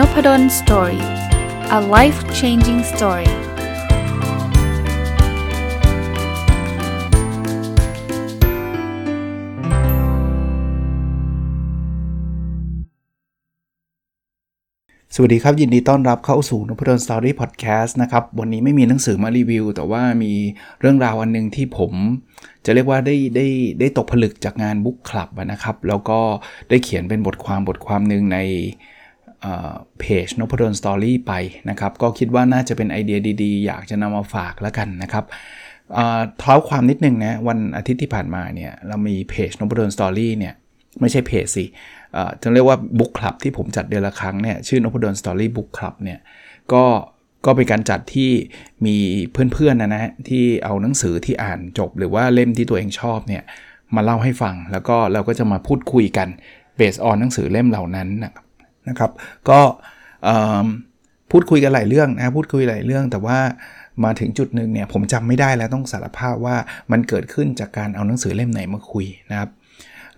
Nopadol Story a life changing story สวัสดีครับ ยินดีต้อนรับเข้าสู่นพดล Story พอดแคสต์นะครับ วันนี้ไม่มีหนังสือมารีวิว แต่ว่ามีเรื่องราวอันนึงที่ผม จะเรียกว่าได้ได้ได้ตกผลึกจากงาน book club นะครับ แล้วก็ได้เขียนเป็นบทความบทความหนึ่งใน เพจนพดล Story ไปนะครับ ก็คิดว่าน่าจะเป็นไอเดียดีๆ อยากจะนำมาฝากแล้วกันนะครับเท้าความนิดนึงนะวันอาทิตย์ที่ผ่านมาเนี่ยเรามีเพจนพดล Story เนี่ยไม่ใช่เพจสิจะเรียกว่า book club ที่ผมจัดเดือนละครั้งเนี่ยชื่อนพดล Story Book Club เนี่ยก็ก็เป็นการจัดที่มีเพื่อนๆนะนะที่เอาหนังสือที่อ่านจบ หรือว่าเล่มที่ตัวเองชอบเนี่ยมาเล่าให้ฟัง แล้วก็เราก็จะมาพูดคุยกันเบสออนหนังสือเล่มเหล่านั้นนะครับ นะครับ ก็พูดคุยกันหลายเรื่องนะพูดคุยหลายเรื่อง แต่ว่ามาถึงจุดหนึ่งเนี่ยผมจำไม่ได้แล้วต้องสารภาพว่ามันเกิดขึ้นจากการเอาหนังสือเล่มไหนมาคุยนะครับ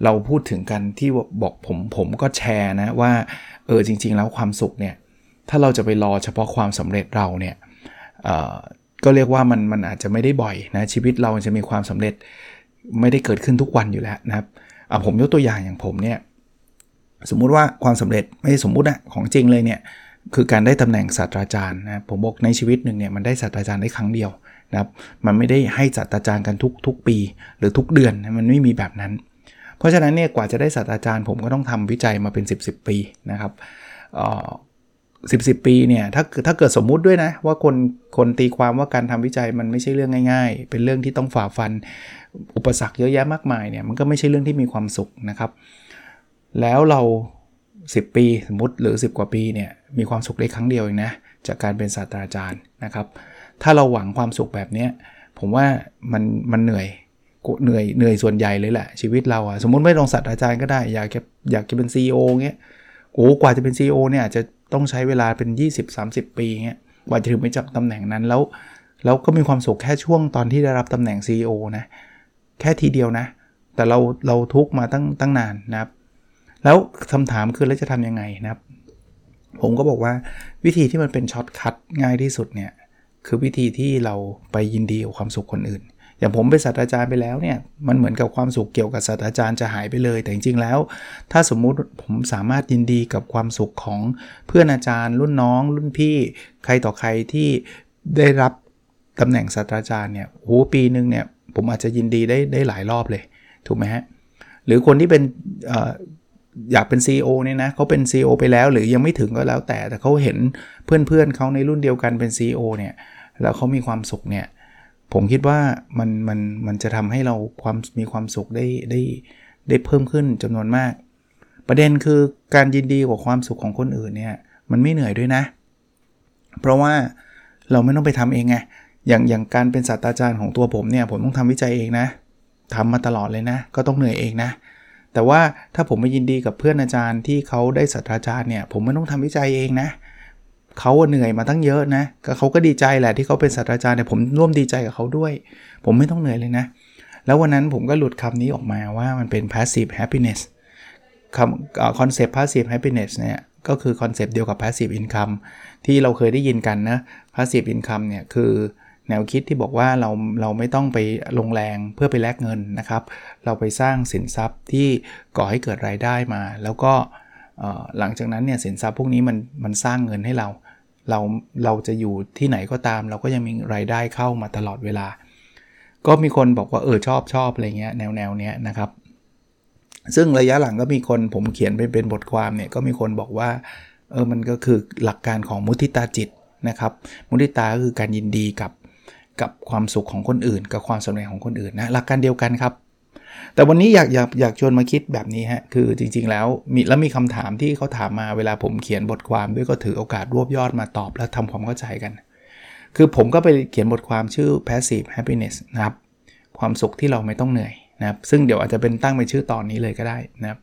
เราพูดถึงกันที่บอกผมผมก็แชร์นะว่าเออจริง ๆ แล้วความสุขเนี่ยถ้าเราจะไปรอเฉพาะความสำเร็จเราเนี่ยก็เรียกว่ามันมันอาจจะไม่ได้บ่อยนะชีวิตเราจะมีความสำเร็จไม่ได้เกิดขึ้นทุกวันอยู่แล้วนะครับผมยกตัวอย่างอย่างผมเนี่ย สมมุติว่าความสำเร็จไม่สมมุติอะของจริงเลยเนี่ยคือการได้ตำแหน่งศาสตราจารย์นะผมบอกในชีวิตหนึ่งเนี่ยมันได้ศาสตราจารย์ได้ครั้งเดียวนะครับมันไม่ได้ให้ศาสตราจารย์กันทุกทุกปี หรือทุกเดือนมันไม่มีแบบนั้น เพราะฉะนั้นเนี่ยกว่าจะได้ศาสตราจารย์ ผมก็ต้องทำวิจัยมาเป็น 10บสปีนะครับสิบสิบปีเนี่ยถ้าถ้าเกิดสมมุติด้วยนะ ว่าคนคนตีความว่าการทำวิจัยมันไม่ใช่เรื่องง่าย ๆ เป็นเรื่องที่ต้องฝ่าฟัน อุปสรรคเยอะแยะมากมายเนี่ยมันก็ไม่ใช่เรื่องที่มีความสุขนะครับ แล้วเรา 10 ปีสมมติหรือ 10 กว่าปีเนี่ยมีความสุขได้ครั้งเดียวเองนะจากการเป็นศาสตราจารย์นะครับ ถ้าเราหวังความสุขแบบนี้ผมว่ามันมันเหนื่อยเหนื่อยเหนื่อยส่วนใหญ่เลยแหละ ชีวิตเราอะสมมติไม่ลงศาสตราจารย์ก็ได้ อยากจะอยากจะเป็น CEO เงี้ยโอ้กว่าจะเป็น CEO เนี่ยอาจจะต้องใช้เวลาเป็น 20-30 ปีเงี้ยกว่าจะถึงไปจับตำแหน่งนั้นแล้วแล้วก็มีความสุขแค่ช่วงตอนที่ได้รับตำแหน่ง CEO นะ แค่ทีเดียวนะ แต่เราเราทุกมาตั้งตั้งนานนะครับ แล้วคำถามคือแล้วจะทำยังไงนะครับ ผมก็บอกว่าวิธีที่มันเป็นช็อตคัทง่ายที่สุดเนี่ยคือวิธีที่เราไปยินดีกับความสุขคนอื่น อย่างผมเป็นศาสตราจารย์ไปแล้วเนี่ยมันเหมือนกับความสุขเกี่ยวกับศาสตราจารย์จะหายไปเลย แต่จริงๆแล้ว ถ้าสมมุติผมสามารถยินดีกับความสุขของเพื่อนอาจารย์ รุ่นน้อง รุ่นพี่ใครต่อใครที่ได้รับตำแหน่งศาสตราจารย์เนี่ยโอ้ปีหนึ่งเนี่ยผมอาจจะยินดีได้ได้หลายรอบเลย ถูกไหมฮะหรือคนที่เป็น อยากเป็น CEO เนี่ยนะเขาเป็น CEO ไปแล้วหรือยังไม่ถึงก็แล้วแต่ แต่เขาเห็นเพื่อนเเขาในรุ่นเดียวกันเป็น CEO เนี่ยแล้วเขามีความสุขเนี่ยผมคิดว่ามันมันมันจะทำให้เราความมีความสุขได้ได้ได้เพิ่มขึ้นจำนวนมาก ประเด็นคือการยินดีกับความสุขของคนอื่นเนี่ยมันไม่เหนื่อยด้วยนะ เพราะว่าเราไม่ต้องไปทำเองไงอย่างอย่างการเป็นศาสตราจารย์ของตัวผมเนี่ยผมต้องทำวิจัยเองนะทำมาตลอดเลยนะ ก็ต้องเหนื่อยเองนะ แต่ว่าถ้าผมไปยินดีกับเพื่อนอาจารย์ที่เขาได้ศาสตราจารย์เนี่ย ผมไม่ต้องทำวิจัยเองนะเขาเหนื่อยมาตั้งเยอะนะก็เขาก็ดีใจแหละที่เขาเป็นศาสตราจารย์แต่ผมร่วมดีใจกับเขาด้วย ผมไม่ต้องเหนื่อยเลยนะ แล้ววันนั้นผมก็หลุดคำนี้ออกมาว่ามันเป็น passive happiness คำคอนเซปต์ passive happiness เนี่ยก็คือคอนเซปต์เดียวกับ passive income ที่เราเคยได้ยินกันนะ passive income เนี่ยคือ แนวคิดที่บอกว่าเราเราไม่ต้องไปลงแรงเพื่อไปแลกเงินนะครับ เราไปสร้างสินทรัพย์ที่ก่อให้เกิดรายได้มา แล้วก็หลังจากนั้นเนี่ยสินทรัพย์พวกนี้มันมันสร้างเงินให้เรา เราเราจะอยู่ที่ไหนก็ตาม เราก็ยังมีรายได้เข้ามาตลอดเวลา ก็มีคนบอกว่าเออชอบชอบอะไรเงี้ยแนวแนวเนี้ยนะครับ ซึ่งระยะหลังก็มีคนผมเขียนเป็นเป็นบทความเนี่ยก็มีคนบอกว่าเออมันก็คือหลักการของมุทิตาจิตนะครับ มุทิตาก็คือการยินดีกับ กับความสุขของคนอื่น กับความสำเร็จของคนอื่นนะหลักการเดียวกันครับ แต่วันนี้อยากอยากอยากชวนมาคิดแบบนี้ฮะคือจริง ๆ แล้วมีแล้วมีคำถามที่เขาถามมาเวลาผมเขียนบทความด้วยก็ถือโอกาสรวบยอดมาตอบแล้วทำความเข้าใจกัน คือผมก็ไปเขียนบทความชื่อ passive happiness นะครับความสุขที่เราไม่ต้องเหนื่อยนะครับซึ่งเดี๋ยวอาจจะเป็นตั้งเป็นชื่อตอนนี้เลยก็ได้นะครับ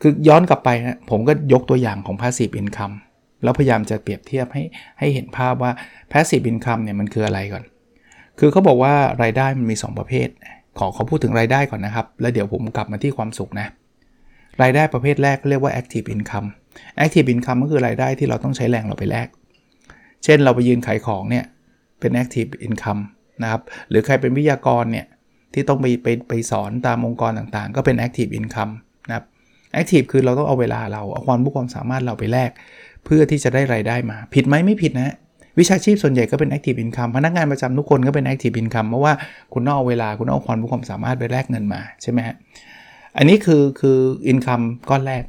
คือย้อนกลับไปนะผมก็ยกตัวอย่างของ passive income แล้วพยายามจะเปรียบเทียบให้ให้เห็นภาพว่า passive income เนี่ยมันคืออะไรก่อน คือเขาบอกว่ารายได้มันมี 2 ประเภท ขอเขาพูดถึงรายได้ก่อนนะครับ แล้วเดี๋ยวผมกลับมาที่ความสุขนะ รายได้ประเภทแรกเรียกว่า active income Active Income ก็คือรายได้ที่เราต้องใช้แรงเราไปแลก เช่นเราไปยืนขายของเนี่ย เป็น Active Income นะครับ หรือใครเป็นวิทยากรเนี่ย ที่ต้องไปไปไปสอนตามองค์กรต่างๆ ก็เป็น Active Income นะครับ Active คือเราต้องเอาเวลาเราเอาความรู้ความสามารถเราไปแลกเพื่อที่จะได้รายได้มา ผิดไหมไม่ผิดนะ วิชาชีพส่วนใหญ่ก็เป็น Active Income พนักงานประจำทุกคนก็เป็น Active Income เพราะว่าคุณต้องเอาเวลาคุณต้องเอาความรู้ความสามารถไปแลกเงินมาใช่ไหมฮะอันนี้คือคือ Income ก้อนแรก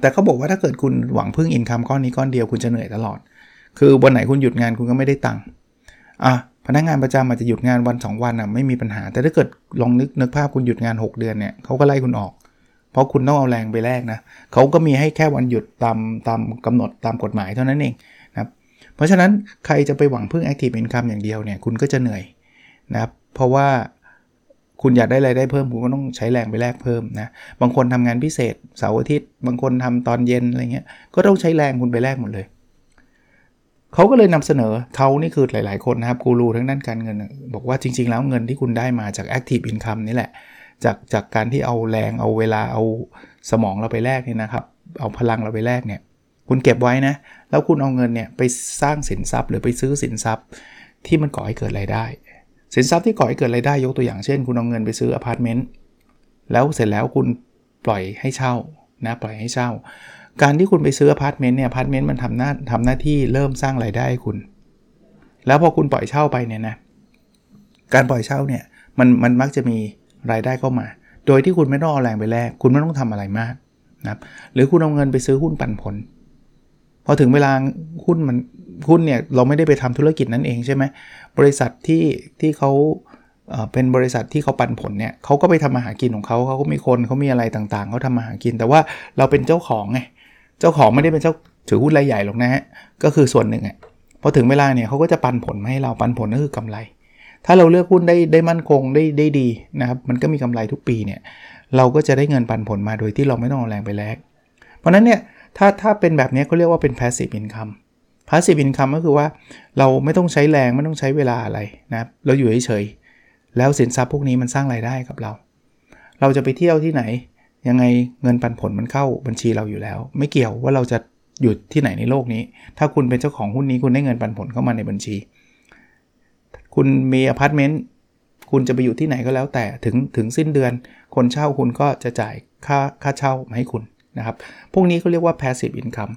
แต่เขาบอกว่าถ้าเกิดคุณหวังพึ่ง Income ก้อนนี้ก้อนเดียวคุณจะเหนื่อยตลอด คือวันไหนคุณหยุดงานคุณก็ไม่ได้ตังค์อะพนักงานประจำอาจจะหยุดงานวัน 2 วันอะไม่มีปัญหา แต่ถ้าเกิดลองนึกนึกภาพคุณหยุดงาน 6 เดือนเนี่ยเขาก็ไล่คุณออก เพราะคุณต้องเอาแรงไปแลกนะเขาก็มีให้แค่วันหยุดตามตามกำหนดตามกฎหมายเท่านั้นเอง รับเพราะฉะนั้นใครจะไปหวังพึ่ง Active Income อย่างเดียวเนี่ยคุณก็จะเหนื่อยนะครับเพราะว่าคุณอยากได้รายได้เพิ่มคุณก็ต้องใช้แรงไปแลกเพิ่มนะบางคนทำงานพิเศษเสาร์อาทิตย์ บางคนทำตอนเย็นอะไรเงี้ยก็ต้องใช้แรงคุณไปแลกหมดเลยเขาก็เลยนำเสนอเขานี่คือหลาย ๆ คนนะครับกูรูทั้งด้านการเงิน บอกว่าจริง ๆ แล้วเงินที่คุณได้มาจาก Active Income นี่แหละ จากจากการที่เอาแรงเอาเวลาเอาสมองเราไปแลกเนี่ยนะครับ เอาพลังเราไปแลกเนี่ย คุณเก็บไว้นะ แล้วคุณเอาเงินเนี่ยไปสร้างสินทรัพย์ หรือไปซื้อสินทรัพย์ที่มันก่อให้เกิดรายได้ สินทรัพย์ที่ก่อให้เกิดรายได้ยกตัวอย่างเช่น คุณเอาเงินไปซื้ออพาร์ตเมนต์แล้วเสร็จแล้วคุณปล่อยให้เช่านะปล่อยให้เช่า การที่คุณไปซื้ออพาร์ตเมนต์เนี่ยอพาร์ตเมนต์มันทำหน้าทำหน้าที่เริ่มสร้างรายได้ให้คุณ แล้วพอคุณปล่อยเช่าไปเนี่ยนะการปล่อยเช่าเนี่ยมันมันมักจะมีรายได้เข้ามา โดยที่คุณไม่ต้องเอาแรงไปแลกคุณไม่ต้องทำอะไรมากนะครับหรือคุณเอาเงินไปซื้อหุ้นปันผล พอถึงเวลาหุ้นมันหุ้นเนี่ยเราไม่ได้ไปทำธุรกิจนั้นเองใช่ไหมบริษัทที่ที่เขาเป็นบริษัทที่เขาปันผลเนี่ยเขาก็ไปทำมาหากินของเขาเขาก็มีคนเขามีอะไรต่างๆเขาทำมาหากิน แต่ว่าเราเป็นเจ้าของไงเจ้าของไม่ได้เป็นเจ้าถือหุ้นรายใหญ่หรอกนะฮะก็คือส่วนหนึ่งอะพอถึงเวลาเนี่ยเขาก็จะปันผลมาให้เราปันผลก็คือกำไร ถ้าเราเลือกหุ้นได้ได้มั่นคงได้ได้ดีนะครับมันก็มีกำไรทุกปีเนี่ยเราก็จะได้เงินปันผลมาโดยที่เราไม่ต้องเอาแรงไปแลกเพราะนั้นเนี่ย ถ้าถ้าเป็นแบบนี้เขาเรียกว่าเป็น passive income passive income ก็คือว่าเราไม่ต้องใช้แรงไม่ต้องใช้เวลาอะไรนะครับเราอยู่เฉยๆแล้วสินทรัพย์พวกนี้มันสร้างรายได้กับเรา เราจะไปเที่ยวที่ไหน ยังไงเงินปันผลมันเข้าบัญชีเราอยู่แล้ว ไม่เกี่ยวว่าเราจะอยู่ที่ไหนในโลกนี้ ถ้าคุณเป็นเจ้าของหุ้นนี้คุณได้เงินปันผลเข้ามาในบัญชี คุณมีอพาร์ตเมนต์คุณจะไปอยู่ที่ไหนก็แล้วแต่ถึงถึงสิ้นเดือน คนเช่าคุณก็จะจ่ายค่าค่าเช่ามาให้คุณ นะครับ พวกนี้เขาเรียกว่า passive income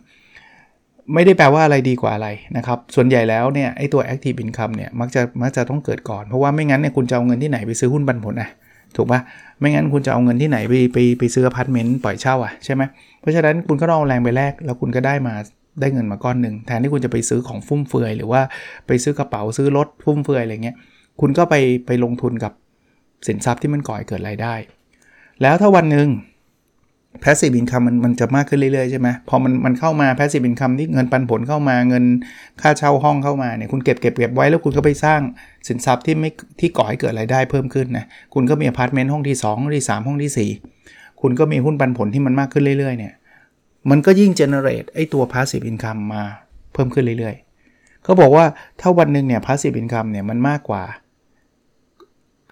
ไม่ได้แปลว่าอะไรดีกว่าอะไรนะครับ ส่วนใหญ่แล้วเนี่ยไอตัว active income เนี่ยมักจะมักจะต้องเกิดก่อน เพราะว่าไม่งั้นเนี่ยคุณจะเอาเงินที่ไหนไปซื้อหุ้นปันผลนะถูกปะไม่งั้นคุณจะเอาเงินที่ไหนไปไปไปซื้ออพาร์ตเมนต์ปล่อยเช่าอะใช่ไหมเพราะฉะนั้นคุณก็ต้องเอาแรงไปแลกแล้วคุณก็ได้มาได้เงินมาก้อนหนึ่งแทนที่คุณจะไปซื้อของฟุ่มเฟือย หรือว่าไปซื้อกระเป๋าซื้อรถฟุ่มเฟือยอะไรเงี้ยคุณก็ไปไปลงทุนกับสินทรัพย์ที่มันก่อให้เกิดรายได้ แล้วถ้าวันหนึ่ง passive income มันมันจะมากขึ้นเรื่อยๆใช่ไหมพอมันมันเข้ามา passive income ที่เงินปันผลเข้ามาเงินค่าเช่าห้องเข้ามาเนี่ยคุณเก็บเก็บเก็บไว้แล้วคุณก็ไปสร้างสินทรัพย์ที่ไม่ที่ก่อให้เกิดรายได้เพิ่มขึ้นนะคุณก็มีอพาร์ตเมนต์ห้องที่2ห้องที่3ห้องที่ 4 คุณก็มีหุ้นปันผลที่มันมากขึ้นเรื่อยๆเนี่ยมันก็ยิ่ง generate ไอตัว passive income มาเพิ่มขึ้นเรื่อยๆเขาบอกว่าถ้าวันหนึ่งเนี่ย passive income เนี่ยมันมากกว่า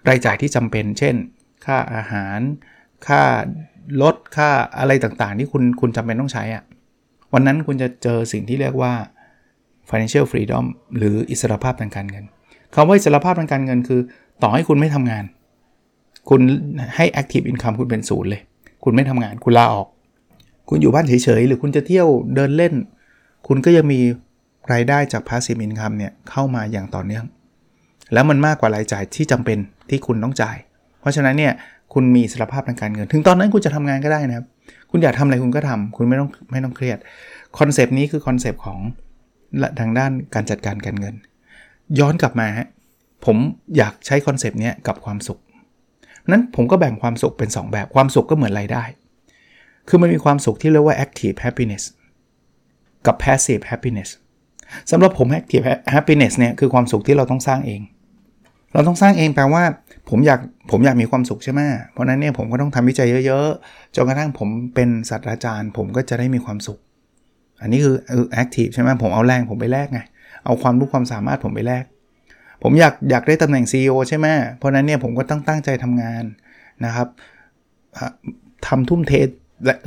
รายจ่ายที่จำเป็น เช่น ค่าอาหารค่า รถค่าอะไรต่างๆ ที่คุณคุณจำเป็นต้องใช้อะวันนั้นคุณจะเจอสิ่งที่เรียกว่า financial freedom หรืออิสรภาพทางการเงินคำว่าอิสรภาพทางการเงินคือ ต่อให้คุณไม่ทำงาน คุณให้ active income คุณเป็นศูนย์เลย คุณไม่ทำงาน คุณลาออก คุณอยู่บ้านเฉยๆ หรือคุณจะเที่ยวเดินเล่น คุณก็ยังมีรายได้จาก passive income เนี่ยเข้ามาอย่างต่อเนื่อง แล้วมันมากกว่ารายจ่ายที่จำเป็นที่คุณต้องจ่าย เพราะฉะนั้นเนี่ยคุณมีสรภาพทางการเงิน ถึงตอนนั้นคุณจะทำงานก็ได้นะครับ คุณอยากทำอะไรคุณก็ทำคุณไม่ต้องไม่ต้องเครียดคอนเซปต์นี้คือคอนเซปต์ของทางด้านการจัดการการเงิน ย้อนกลับมาฮะผมอยากใช้คอนเซปต์นี้กับความสุขนั้นผมก็แบ่งความสุขเป็น 2 แบบความสุขก็เหมือนรายได้ คือมันมีความสุขที่เรียกว่า active happiness กับ passive happiness สำหรับผม active happiness เนี่ยคือความสุขที่เราต้องสร้างเอง เราต้องสร้างเองแปลว่าผมอยากผมอยากมีความสุขใช่ไหมเพราะนั้นเนี่ยผมก็ต้องทำวิจัยเยอะๆ จนกระทั่งผมเป็นศาสตราจารย์ ผมก็จะได้มีความสุข อันนี้คือแอคทีฟใช่ไหมผมเอาแรงผมไปแลกไง เอาความรู้ความสามารถผมไปแลก ผมอยากอยากได้ตำแหน่ง CEO ใช่ไหมเพราะนั้นเนี่ยผมก็ต้องตั้งใจทำงานนะครับทำทุ่มเท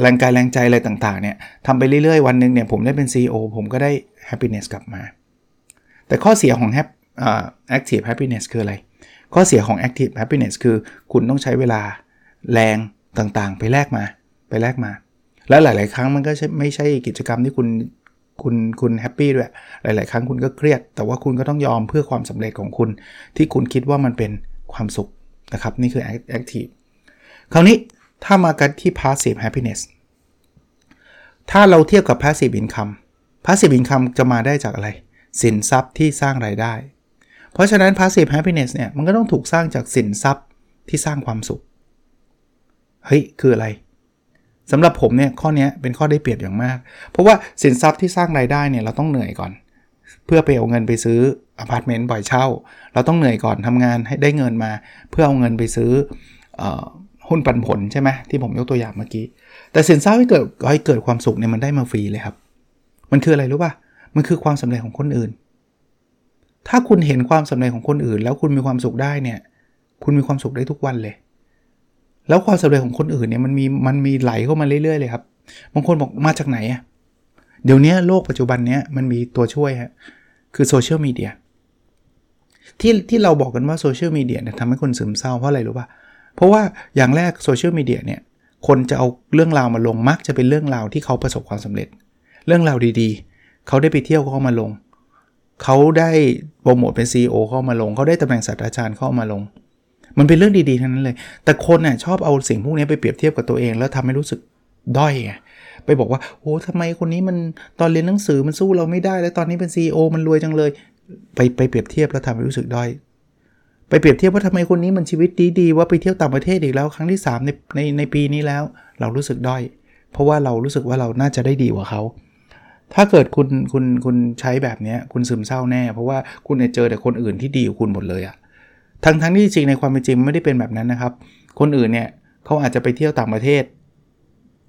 แรงกายแรงใจอะไรต่างๆเนี่ยทำไปเรื่อยๆ วันหนึ่งเนี่ยผมได้เป็น CEO ผมก็ได้ happiness กลับมา แต่ข้อเสียของ hap, uh, active happiness คืออะไร ข้อเสียของ active happiness คือคุณต้องใช้เวลาแรงต่างๆ ไปแลกมาไปแลกมา แล้วหลาย ๆ ครั้งมันก็ไม่ใช่กิจกรรมที่คุณคุณคุณแฮปปี้ด้วย หลาย ๆ ครั้งคุณก็เครียด แต่ว่าคุณก็ต้องยอมเพื่อความสำเร็จของคุณ ที่คุณคิดว่ามันเป็นความสุขนะครับ นี่คือ active คราวนี้ถ้ามากันที่ passive happiness ถ้าเราเทียบกับ passive income passive income จะมาได้จากอะไร สินทรัพย์ที่สร้างรายได้ เพราะฉะนั้น passive happiness เนี่ยมันก็ต้องถูกสร้างจากสินทรัพย์ที่สร้างความสุข เฮ้ย คืออะไรสำหรับผมเนี่ยข้อนี้เป็นข้อได้เปรียบอย่างมาก เพราะว่าสินทรัพย์ที่สร้างรายได้เนี่ยเราต้องเหนื่อยก่อน เพื่อไปเอาเงินไปซื้ออพาร์ตเมนต์ปล่อยเช่า เราต้องเหนื่อยก่อนทำงานให้ได้เงินมา เพื่อเอาเงินไปซื้อหุ้นปันผลใช่ไหมที่ผมยกตัวอย่างเมื่อกี้ แต่สินทรัพย์ที่เกิดให้เกิดความสุขเนี่ยมันได้มาฟรีเลยครับ มันคืออะไรรู้ป่ะมันคือความสำเร็จของคนอื่น ถ้าคุณเห็นความสำเร็จของคนอื่น แล้วคุณมีความสุขได้เนี่ย คุณมีความสุขได้ทุกวันเลย แล้วความสำเร็จของคนอื่นเนี่ยมันมีมันมีไหลเข้ามาเรื่อยๆเลยครับ บางคนบอกมาจากไหนอะเดี๋ยวนี้โลกปัจจุบันเนี้ยมันมีตัวช่วยฮะคือโซเชียลมีเดียที่ที่เราบอกกันว่าโซเชียลมีเดียเนี่ยทำให้คนซึมเศร้าเพราะอะไรรู้ป่ะเพราะว่าอย่างแรกโซเชียลมีเดียเนี่ยคนจะเอาเรื่องราวมาลงมักจะเป็นเรื่องราวที่เขาประสบความสำเร็จ เรื่องราวดีๆ เขาได้ไปเที่ยวเขามาลง เขาได้โปรโมทเป็น CEO เข้ามาลง เขาได้ตำแหน่งศาสตราจารย์เข้ามาลง มันเป็นเรื่องดีๆทั้งนั้นเลย แต่คนน่ยชอบเอาสิ่งพวกนี้ไปเปรียบเทียบกับตัวเอง แล้วทำให้รู้สึกด้อยไงไปบอกว่าโอ้ทำไมคนนี้มันตอนเรียนหนังสือมันสู้เราไม่ได้ แล้วตอนนี้เป็น CEO มันรวยจังเลย ไปไปเปรียบเทียบแล้วทำให้รู้สึกด้อยไปเปรียบเทียบว่าทำไมคนนี้มันชีวิตดีๆว่าไปเที่ยวต่างประเทศอีกแล้ว ครั้งที่3ในในในปีนี้แล้ว เรารู้สึกด้อย เพราะว่าเรารู้สึกว่าเราน่าจะได้ดีกว่าเขา ถ้าเกิดคุณคุณคุณใช้แบบนี้คุณซึมเศร้าแน่ เพราะว่าคุณจะเจอแต่คนอื่นที่ดีกว่าคุณหมดเลยอะทั้งทั้งที่จริงในความเป็นจริงไม่ได้เป็นแบบนั้นนะครับ คนอื่นเนี่ยเขาอาจจะไปเที่ยวต่างประเทศ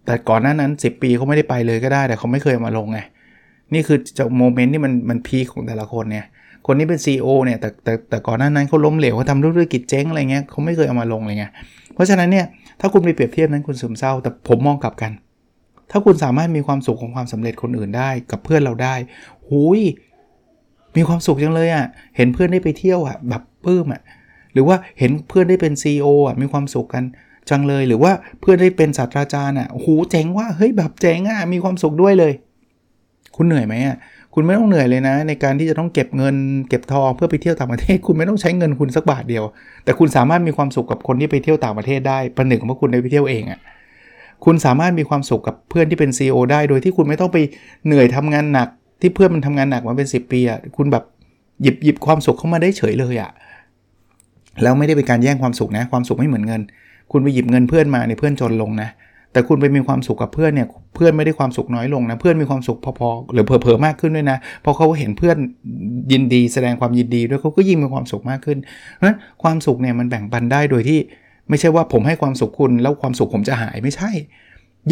แต่ก่อนหน้านั้น 10 ปีเขาไม่ได้ไปเลยก็ได้ แต่เขาไม่เคยมาลงไงนี่คือจะโมเมนต์ที่มันมันพีคของแต่ละคนเนี่ยคนนี้เป็น CEO เนี่ยแต่แต่แต่ก่อนหน้านั้นเขาล้มเหลวเขาทำธุรกิจเจ๊งอะไรเงี้ยเขาไม่เคยเอามาลงเลยไงเพราะฉะนั้นเนี่ยถ้าคุณไปเปรียบเทียบนั้นคุณซึมเศร้า แต่ผมมองกลับกัน ถ้าคุณสามารถมีความสุขของความสำเร็จคนอื่นได้ กับเพื่อนเราได้หุยมีความสุขจังเลยอะ่ะ เห็นเพื่อนได้ไปเที่ยวอะ่ะ แบบปื้มอะ่ะ หรือว่าเห็นเพื่อนได้เป็น CEO อะ มีความสุขกันจังเลย หรือว่าเพื่อนได้เป็นศาสตราจารย์อะโหเจ๋งว่าเฮ้ยแบบเจ๋งอะ มีความสุขด้วยเลย คุณเหนื่อยไหมอะ คุณไม่ต้องเหนื่อยเลยนะ ในการที่จะต้องเก็บเงิน เก็บทองเพื่อไปเที่ยวต่างประเทศ คุณไม่ต้องใช้เงินคุณสักบาทเดียว แต่คุณสามารถมีความสุขกับคนที่ไปเที่ยวต่างประเทศได้ประหนึ่งว่าคุณได้ไปเที่ยวเองอะ่ะ คุณสามารถมีความสุขกับเพื่อนที่เป็น CEO ได้ โดยที่คุณไม่ต้องไปเหนื่อยทำงานหนัก ที่เพื่อนมันทำงานหนักมาเป็น 10 ปีอะ่ะคุณแบบหยิบหยิบความสุขเข้ามาได้เฉยเลยอะ่ะแล้วไม่ได้เป็นการแย่งความสุขนะ ความสุขไม่เหมือนเงิน คุณไปหยิบเงินเพื่อนมาในเพื่อนจนลงนะ แต่คุณไปมีความสุขกับเพื่อนเนี่ย เพื่อนไม่ได้ความสุขน้อยลงนะ เพื่อนมีความสุขพอๆ หรือเผลอๆมากขึ้นด้วยนะ เพราะเขาเห็นเพื่อนยินดีแสดงความยินดีด้วยเขาก็ยิ่งมีความสุขมากขึ้นเพราะฉะนั้นความสุขเนี่ยมันแบ่งปันได้โดยที่ ไม่ใช่ว่าผมให้ความสุขคุณแล้วความสุขผมจะหายไม่ใช่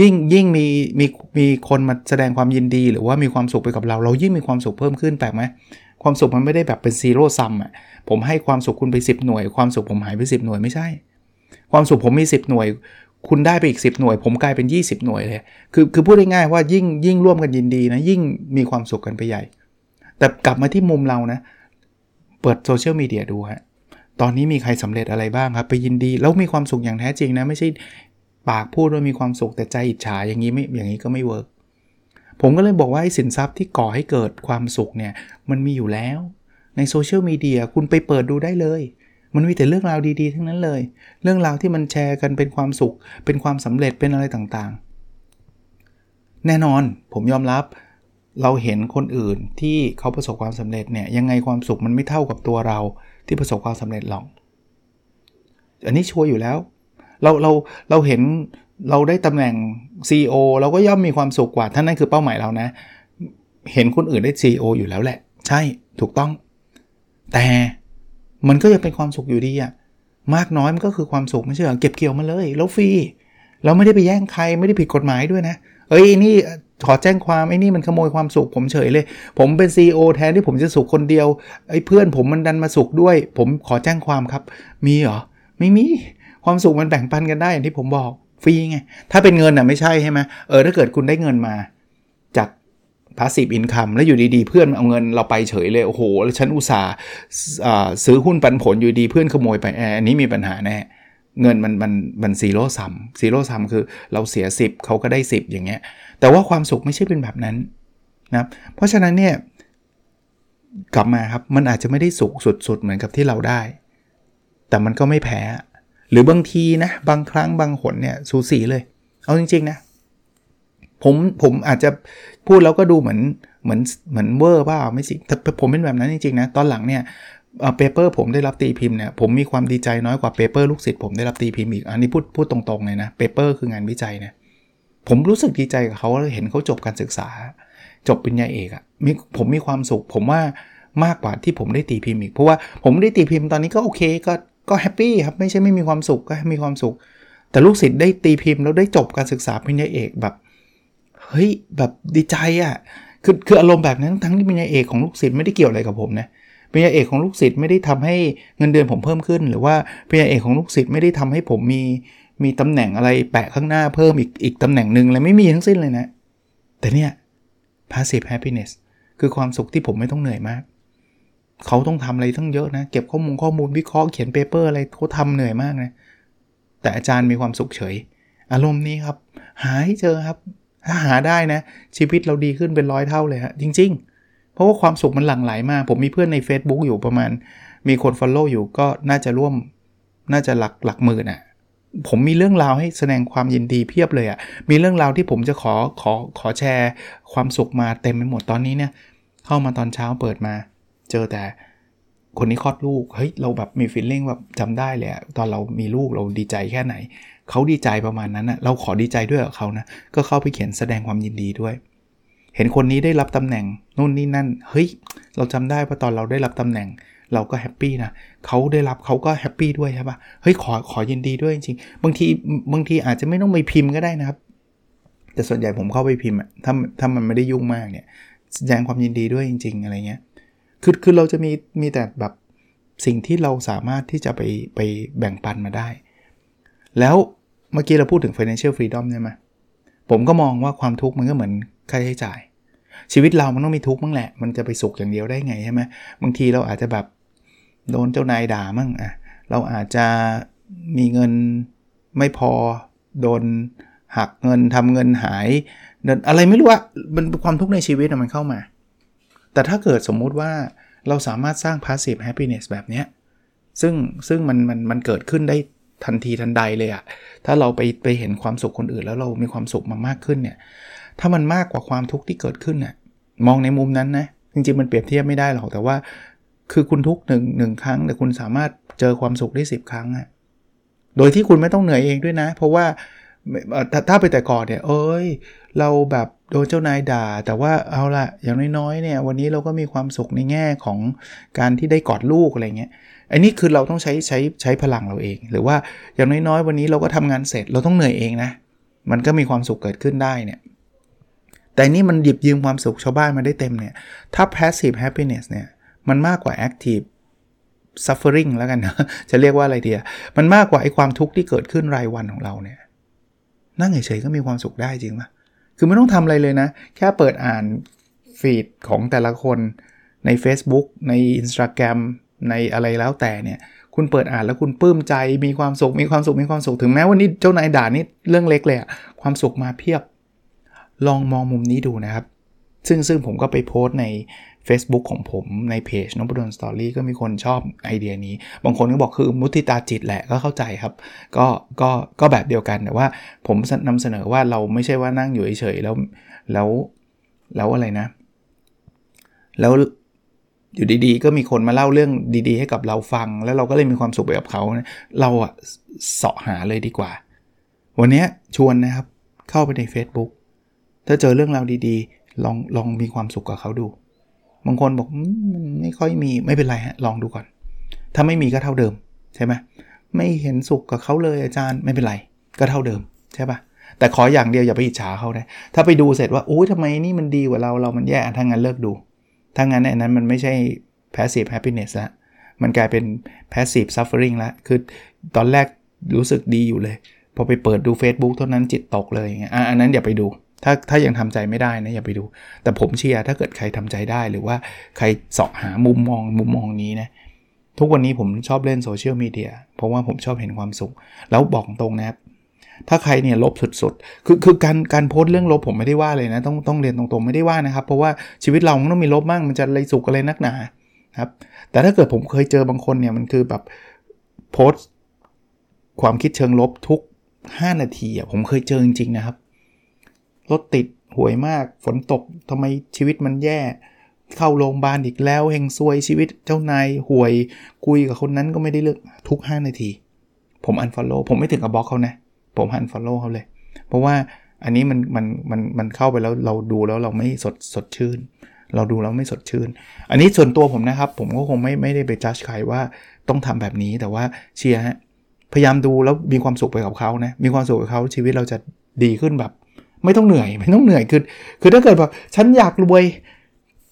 ยิ่งยิ่งมีมีมีคนมาแสดงความยินดี หรือว่ามีความสุขไปกับเรา เรายิ่งมีความสุขเพิ่มขึ้นแปลกไหมความสุขมันไม่ได้แบบเป็น zero sum อะผมให้ความสุขคุณไป 10 หน่วย ความสุขผมหายไป 10 หน่วยไม่ใช่ ความสุขผมมี 10 หน่วย คุณได้ไปอีก 10 หน่วย ผมกลายเป็น 20 หน่วยเลยคือคือพูดง่ายๆว่ายิ่งยิ่งร่วมกันยินดีนะยิ่งมีความสุขกันไปใหญ่ แต่กลับมาที่มุมเรานะ เปิดโซเชียลมีเดียดูฮะ ตอนนี้มีใครสำเร็จอะไรบ้างครับไปยินดีแล้วมีความสุขอย่างแท้จริงนะไม่ใช่ปากพูดว่ามีความสุขแต่ใจอิจฉาอย่างนี้ไม่อย่างนี้ก็ไม่เวิร์กผมก็เลยบอกว่าไอ้สินทรัพย์ที่ก่อให้เกิดความสุขเนี่ยมันมีอยู่แล้ว ในโซเชียลมีเดียคุณไปเปิดดูได้เลย มันมีแต่เรื่องราวดีๆ ทั้งนั้นเลย เรื่องราวที่มันแชร์กันเป็นความสุข เป็นความสำเร็จเป็นอะไรต่างๆ แน่นอนผมยอมรับเราเห็นคนอื่นที่เขาประสบความสำเร็จเนี่ยยังไงความสุขมันไม่เท่ากับตัวเรา ที่ประสบความสำเร็จหรอก อันนี้ชัวร์อยู่แล้ว เราเราเราเห็นเราได้ตำแหน่ง CEO เราก็ย่อมมีความสุขกว่าท่านนั่นคือเป้าหมายเรานะ เห็นคนอื่นได้ CEO อยู่แล้วแหละ ใช่ถูกต้อง แต่มันก็ยังเป็นความสุขอยู่ดีอะมากน้อยมันก็คือความสุขไม่ใช่เหรอเก็บเกี่ยวมาเลย แล้วฟรีเราไม่ได้ไปแย่งใครไม่ได้ผิดกฎหมายด้วยนะ เอ้ยนี่ ขอแจ้งความไอ้นี่มันขโมยความสุขผมเฉยเลย ผมเป็น CEO แทนที่ผมจะสุขคนเดียวไอ้เพื่อนผมมันดันมาสุขด้วย ผมขอแจ้งความครับ มีเหรอไม่มีความสุขมันแบ่งปันกันได้อย่างที่ผมบอกฟรีไงถ้าเป็นเงินอะไม่ใช่ใช่ไหมเออถ้าเกิดคุณได้เงินมาจาก passive income แล้วอยู่ดีๆ เพื่อนเอาเงินเราไปเฉยเลย โอ้โห แล้วฉันอุตส่าห์ซื้อหุ้นปันผลอยู่ดีเพื่อนขโมยไปอันนี้มีปัญหาแน่เงินมันมันมัน zero sum zero sum คือเราเสีย 10เขาก็ได้ 10 อย่างเงี้ย แต่ว่าความสุขไม่ใช่เป็นแบบนั้นนะเพราะฉะนั้นเนี่ยกลับมาครับมันอาจจะไม่ได้สุขสุด ๆ เหมือนกับที่เราได้ แต่มันก็ไม่แพ้ หรือบางทีนะบางครั้งบางหนเนี่ยสูสีเลย เอาจริง ๆ นะผมผมอาจจะพูดแล้วก็ดูเหมือนเหมือนเหมือนเวอร์เปล่าไม่สิแต่ผมเป็นแบบนั้นจริงๆนะตอนหลังเนี่ย paper ผมได้รับตีพิมพ์เนี่ยผมมีความดีใจน้อยกว่า paper ลูกศิษย์ผมได้รับตีพิมพ์อีกอันนี้พูดพูดตรงๆเลยนะ paper คืองานวิจัยเนี่ย ผมรู้สึกดีใจกับเขาเห็นเขาจบการศึกษา จบปริญญาเอกอะมีผมมีความสุข ผมว่ามากกว่าที่ผมได้ตีพิมพ์อีก เพราะว่าผมได้ตีพิมพ์ตอนนี้ก็โอเค ก็ก็แฮปปี้ครับไม่ใช่ไม่มีความสุขก็มีความสุข แต่ลูกศิษย์ได้ตีพิมพ์แล้วได้จบการศึกษาปริญญาเอกแบบเฮ้ยแบบดีใจอะ่ะคือคืออารมณ์แบบนั้นทั้งที่ปริญญาเอกของลูกศิษย์ไม่ได้เกี่ยวอะไรกับผมนะปริญญาเอกของลูกศิษย์ไม่ได้ทำให้เงินเดือนผมเพิ่มขึ้น หรือว่าปริญญาเอกของลูกศิษย์ไม่ได้ทำให้ผมมี มีตำแหน่งอะไรแปะข้างหน้าเพิ่มอีกอีกตำแหน่งหนึ่งอะไรไม่มีทั้งสิ้นเลยนะ แต่เนี่ย passive happiness คือความสุขที่ผมไม่ต้องเหนื่อยมาก เขาต้องทำอะไรทั้งเยอะนะ เก็บข้อมูลข้อมูลวิเคราะห์เขียนเปเปอร์อะไรเขาทำเหนื่อยมากนะ แต่อาจารย์มีความสุขเฉย อารมณ์นี้ครับ หาให้เจอครับถ้าหาได้นะ ชีวิตเราดีขึ้นเป็นร้อยเท่าเลยฮะจริง ๆ เพราะว่าความสุขมันหลั่งไหลมาก ผมมีเพื่อนใน Facebook อยู่ประมาณ มีคน Follow อยู่ก็น่าจะร่วมน่าจะหลักหลักหมื่นอะ ผมมีเรื่องราวให้แสดงความยินดีเพียบเลยอะ่ะ มีเรื่องราวที่ผมจะขอขอขอแชร์ความสุขมาเต็มไปหมดตอนนี้เนี่ย เข้ามาตอนเช้าเปิดมา เจอแต่คนนี้คลอดลูก เฮ้ย เราแบบมีฟีลลิ่งแบบจำได้เลยอะตอนเรามีลูกเราดีใจแค่ไหน เขาดีใจประมาณนั้นอะเราขอดีใจด้วยกับเขานะ ก็เข้าไปเขียนแสดงความยินดีด้วย เห็นคนนี้ได้รับตำแหน่งนู่นนี่นั่น เฮ้ย เราจำได้ว่าตอนเราได้รับตำแหน่ง เราก็แฮปปี้นะเขาได้รับเขาก็แฮปปี้ด้วยใช่ปะเฮ้ยขอขอยินดีด้วยจริงๆบางทีบางทีอาจจะไม่ต้องไปพิมพ์ก็ได้นะครับ แต่ส่วนใหญ่ผมเข้าไปพิมพ์อะถ้าถ้ามันไม่ได้ยุ่งมากเนี่ยแสดงความยินดีด้วยจริง ๆ อะไรเงี้ยคือคือเราจะมีมีแต่แบบสิ่งที่เราสามารถที่จะไปไปแบ่งปันมาได้ แล้วเมื่อกี้เราพูดถึง financial freedom ใช่ไหมผมก็มองว่าความทุกข์มันก็เหมือนค่าใช้จ่าย ชีวิตเรามันต้องมีทุกข์บ้างแหละ มันจะไปสุขอย่างเดียวได้ไงใช่ไหมบางทีเราอาจจะแบบ โดนเจ้านายด่ามั่งอะเราอาจจะมีเงินไม่พอโดนหักเงินทำเงินหายอะไรไม่รู้ว่ามันความทุกข์ในชีวิตมันเข้ามา แต่ถ้าเกิดสมมุติว่าเราสามารถสร้าง passive happiness แบบนี้ซึ่งซึ่งมันมันมันเกิดขึ้นได้ทันทีทันใดเลยอะถ้าเราไปไปเห็นความสุขคนอื่น แล้วเรามีความสุขมามากขึ้นเนี่ย ถ้ามันมากกว่าความทุกข์ที่เกิดขึ้นน่ยมองในมุมนั้นนะจริงๆมันเปรียบเทียบไม่ได้หรอกแต่ว่า คือคุณทุกหนึ่งหนึ่งครั้งแต่คุณสามารถเจอความสุขได้ 10 ครั้งอะโดยที่คุณไม่ต้องเหนื่อยเองด้วยนะ เพราะว่าถ้าไปแต่ก่อนเนี่ย เอ้ย เราแบบโดนเจ้านายด่า แต่ว่าเอาละอย่างน้อยๆเนี่ยวันนี้เราก็มีความสุขในแง่ของการที่ได้กอดลูกอะไรเงี้ยอันนี้คือเราต้องใช้ใช้ใช้พลังเราเอง หรือว่าอย่างน้อยๆ วันนี้เราก็ทำงานเสร็จเราต้องเหนื่อยเองนะ มันก็มีความสุขเกิดขึ้นได้เนี่ยแต่นี่มันหยิบยืมความสุขชาวบ้านมาได้เต็มเนี่ยถ้า passive happiness เนี่ย มันมากกว่า active suffering แล้วกันนะ จะเรียกว่าอะไรดีมันมากกว่าไอ้ความทุกข์ที่เกิดขึ้นรายวันของเราเนี่ยนั่งเฉยๆก็มีความสุขได้จริงปะคือไม่ต้องทำอะไรเลยนะ แค่เปิดอ่านฟีดของแต่ละคนใน Facebook ใน Instagram ในอะไรแล้วแต่เนี่ยคุณเปิดอ่านแล้วคุณปลื้มใจมีความสุขมีความสุขมีความสุขถึงแม้วันนี้เจ้านายด่านี่เรื่องเล็กเลยอะความสุขมาเพียบ ลองมองมุมนี้ดูนะครับ ซึ่งซึ่งผมก็ไปโพสต์ใน Facebook ของผมในเพจนบดนสตอรี่ก็มีคนชอบไอเดียนี้ บางคนก็บอกคือมุติตาจิตแหละก็เข้าใจครับ ก็ก็ก็แบบเดียวกันแต่ว่าผมนำเสนอว่าเราไม่ใช่ว่านั่งอยู่เฉยๆแล้วแล้วแล้วอะไรนะ แล้วอยู่ดีๆ ก็มีคนมาเล่าเรื่องดีๆ ให้กับเราฟัง แล้วเราก็เลยมีความสุขไปกับเขา เราอะเสาะหาเลยดีกว่า วันนี้ชวนนะครับเข้าไปใน Facebook ถ้าเจอเรื่องราวดีๆ ลองลองมีความสุขกับเขาดู บางคนบอกมันไม่ค่อยมีไม่เป็นไรฮะลองดูก่อน ถ้าไม่มีก็เท่าเดิมใช่ไหมไม่เห็นสุขกับเขาเลยอาจารย์ไม่เป็นไร ก็เท่าเดิมใช่ปะแต่ขออย่างเดียวอย่าไปอิจฉาเขานะถ้าไปดูเสร็จว่าโอ้ยทำไมนี่มันดีกว่าเราเรามันแย่ถ้างั้นเลิกดูถ้างั้นอันนั้นมันไม่ใช่ passive happiness ละมันกลายเป็น passive suffering ละคือตอนแรกรู้สึกดีอยู่เลย พอไปเปิดดู Facebook เท่านั้นจิตตกเลยอย่างเงี้ยอันนั้นอย่าไปดู ถ้าถ้ายังทำใจไม่ได้นะอย่าไปดู แต่ผมเชียร์ถ้าเกิดใครทำใจได้หรือว่าใครเสาะหามุมมองมุมมองนี้นะทุกวันนี้ผมชอบเล่นโซเชียลมีเดียเพราะว่าผมชอบเห็นความสุข แล้วบอกตรงนะครับถ้าใครเนี่ยลบสุดๆ คือคือการการโพสต์เรื่องลบผมไม่ได้ว่าเลยนะ ต้องต้องเรียนตรงๆ ไม่ได้ว่านะครับ เพราะว่าชีวิตเรามันต้องมีลบบ้างมันจะอะไรสุขอะไรนักหนาครับ แต่ถ้าเกิดผมเคยเจอบางคนเนี่ยมันคือแบบโพสต์ความคิดเชิงลบทุก 5 นาทีอะผมเคยเจอจริงๆนะครับ รถติดห่วยมาก ฝนตกทำไมชีวิตมันแย่ เข้าโรงพยาบาลอีกแล้วเฮงซวยชีวิตเจ้านายห่วยคุยกับคนนั้นก็ไม่ได้เลือกทุก 5 นาที ผม unfollow ผมไม่ถึงกับบล็อกเขานะ ผม unfollow เขาเลย เพราะว่าอันนี้มันมันมันมันเข้าไปแล้วเราดูแล้วเราไม่สดสดชื่น เราดูแล้วไม่สดชื่น อันนี้ส่วนตัวผมนะครับ ผมก็คงไม่ไม่ได้ไปจัดใครว่าต้องทำแบบนี้แต่ว่าเชียร์ฮะพยายามดูแล้วมีความสุขไปกับเขานะมีความสุขกับเขาชีวิตเราจะดีขึ้นแบบ ไม่ต้องเหนื่อย ไม่ต้องเหนื่อยคือ คือถ้าเกิดแบบฉันอยากรวย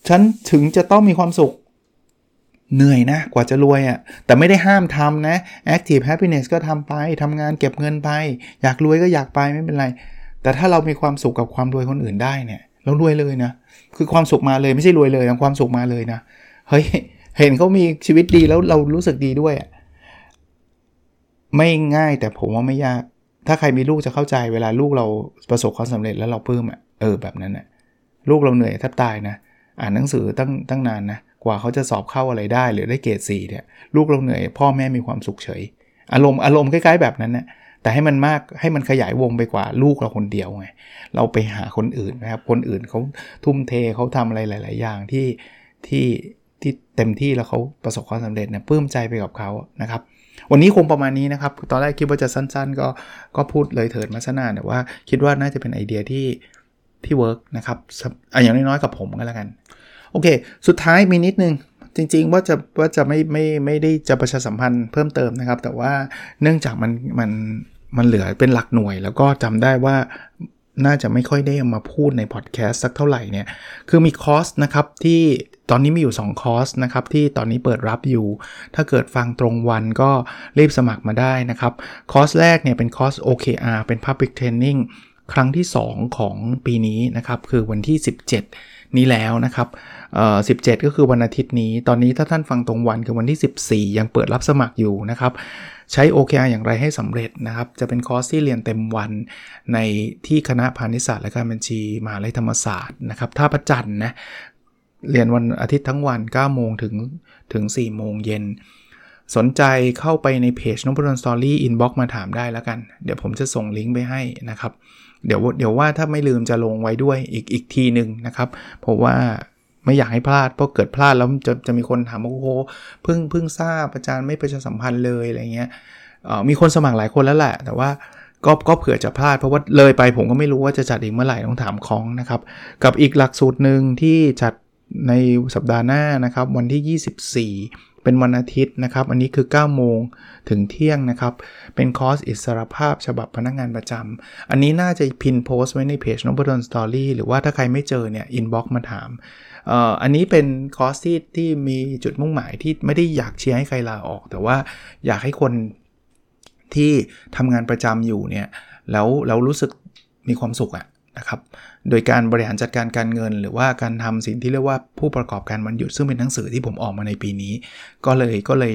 ฉันถึงจะต้องมีความสุข เหนื่อยนะ กว่าจะรวยอะ่ะ แต่ไม่ได้ห้ามทำนะ active happiness ก็ทำไปทำงานเก็บเงินไป อยากรวยก็อยากไปไม่เป็นไร แต่ถ้าเรามีความสุขกับความรวยคนอื่นได้เนี่ยเรารวยเลยนะ คือความสุขมาเลยไม่ใช่รวยเลยนะความสุขมาเลยนะ เฮ้ย เห็นเขามีชีวิตดีแล้วเรารู้สึกดีด้วยอะไม่ง่ายแต่ผมว่าไม่ยาก ถ้าใครมีลูกจะเข้าใจเวลาลูกเราประสบความสำเร็จแล้วเราปลื้มอะเออแบบนั้นอะลูกเราเหนื่อยแทบตายนะอ่านหนังสือตั้งตั้งนานนะกว่าเขาจะสอบเข้าอะไรได้หรือได้เกรดสี่เนี่ยลูกเราเหนื่อย พ่อแม่มีความสุขเฉย อารมณ์อารมณ์คล้ายๆแบบนั้นนะแต่ให้มันมากให้มันขยายวงไปกว่าลูกเราคนเดียวไงเราไปหาคนอื่นนะครับ คนอื่นเขาทุ่มเทเขาทำอะไรหลาย ๆ อย่างที่ที่ที่เต็มที่แล้วเขาประสบความสำเร็จเนี่ยปลื้มใจไปกับเขานะครับ วันนี้คงประมาณนี้นะครับ ตอนแรกคิดว่าจะสั้น ๆ ก็ก็พูดเลยเถิดมาซะนานแต่ว่าคิดว่าน่าจะเป็นไอเดียที่ที่เวิร์กนะครับอย่างน้อยๆกับผมก็แล้วกัน โอเค สุดท้ายมีนิดนึงจริงๆว่าจะว่าจะไม่ไม่ไม่ได้จะประชาสัมพันธ์เพิ่มเติมนะครับ แต่ว่าเนื่องจากมันมันมันเหลือเป็นหลักหน่วย แล้วก็จำได้ว่าน่าจะไม่ค่อยได้มาพูดในพอดแคสต์สักเท่าไหร่เนี่ย คือมีคอร์สนะครับที่ ตอนนี้มีอยู่ 2 คอร์สนะครับที่ตอนนี้เปิดรับอยู่ ถ้าเกิดฟังตรงวันก็รีบสมัครมาได้นะครับ คอร์สแรกเนี่ยเป็นคอร์ส OKR เป็น Public Training ครั้งที่ 2 ของปีนี้นะครับ คือวันที่ 17 นี้แล้วนะครับเอ่อ17 ก็คือวันอาทิตย์นี้ ตอนนี้ถ้าท่านฟังตรงวันคือวันที่ 14 ยังเปิดรับสมัครอยู่นะครับ ใช้ OKR อย่างไรให้สำเร็จนะครับ จะเป็นคอร์สที่เรียนเต็มวันในที่คณะพาณิชยศาสตร์และการบัญชีมหาลัยธรรมศาสตร์นะครับท่าประจันนะ เรียนวันอาทิตย์ทั้งวัน 9 โมงถึงถึง 4 โมงเย็น สนใจเข้าไปในเพจ Nopadol's Story inbox มาถามได้แล้วกัน เดี๋ยวผมจะส่งลิงก์ไปให้นะครับ เดี๋ยวเดี๋ยวว่าถ้าไม่ลืมจะลงไว้ด้วยอีกอีกทีหนึ่งนะครับ เพราะว่าไม่อยากให้พลาด เพราะเกิดพลาดแล้วจะจะมีคนถามว่าโอ้โหเพิ่งเพิ่งทราบอาจารย์ไม่ประชาสัมพันธ์เลยอะไรเงี้ยมีคนสมัครหลายคนแล้วแหละ แต่ว่าก็ก็เผื่อจะพลาดเพราะว่าเลยไปผมก็ไม่รู้ว่าจะจัดอีกเมื่อไหร่ต้องถามคองนะครับ กับอีกหลักสูตรหนึ่งที่จัด ในสัปดาห์หน้านะครับ วันที่ 24 เป็นวันอาทิตย์นะครับ อันนี้คือ 9 โมงถึงเที่ยงนะครับ เป็นคอร์สอิสรภาพฉบับพนักงานประจำ อันนี้น่าจะ pin โพสต์ไว้ในเพจ Nopadol's Story หรือว่าถ้าใครไม่เจอเนี่ย inbox มาถามอันนี้เป็นคอร์สที่ที่มีจุดมุ่งหมายที่ไม่ได้อยากเชียร์ให้ใครลาออก แต่ว่าอยากให้คนที่ทำงานประจำอยู่เนี่ยแล้วแล้วรู้สึกมีความสุขอะ นะครับ โดยการบริหารจัดการการเงิน หรือว่าการทำสิ่งที่เรียกว่าผู้ประกอบการวันหยุดซึ่งเป็นหนังสือที่ผมออกมาในปีนี้ ก็เลยก็เลย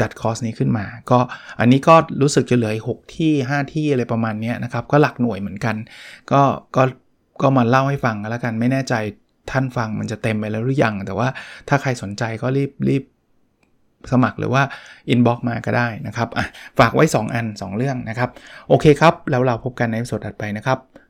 จัดคอร์สนี้ขึ้นมา ก็อันนี้ก็รู้สึกจะเหลือหกที่ 5 ที่อะไรประมาณนี้นะครับ ก็หลักหน่วยเหมือนกัน ก็ก็ก็มาเล่าให้ฟังกันแล้วกันไม่แน่ใจท่านฟังมันจะเต็มไปแล้วหรือยัง แต่ว่าถ้าใครสนใจก็รีบรีบสมัครหรือว่าอินบ็อกมาก็ได้นะครับฝากไว้ 2 อัน 2 เรื่องนะครับ โอเคครับ แล้วเราพบกันในสดถัดไปนะครับ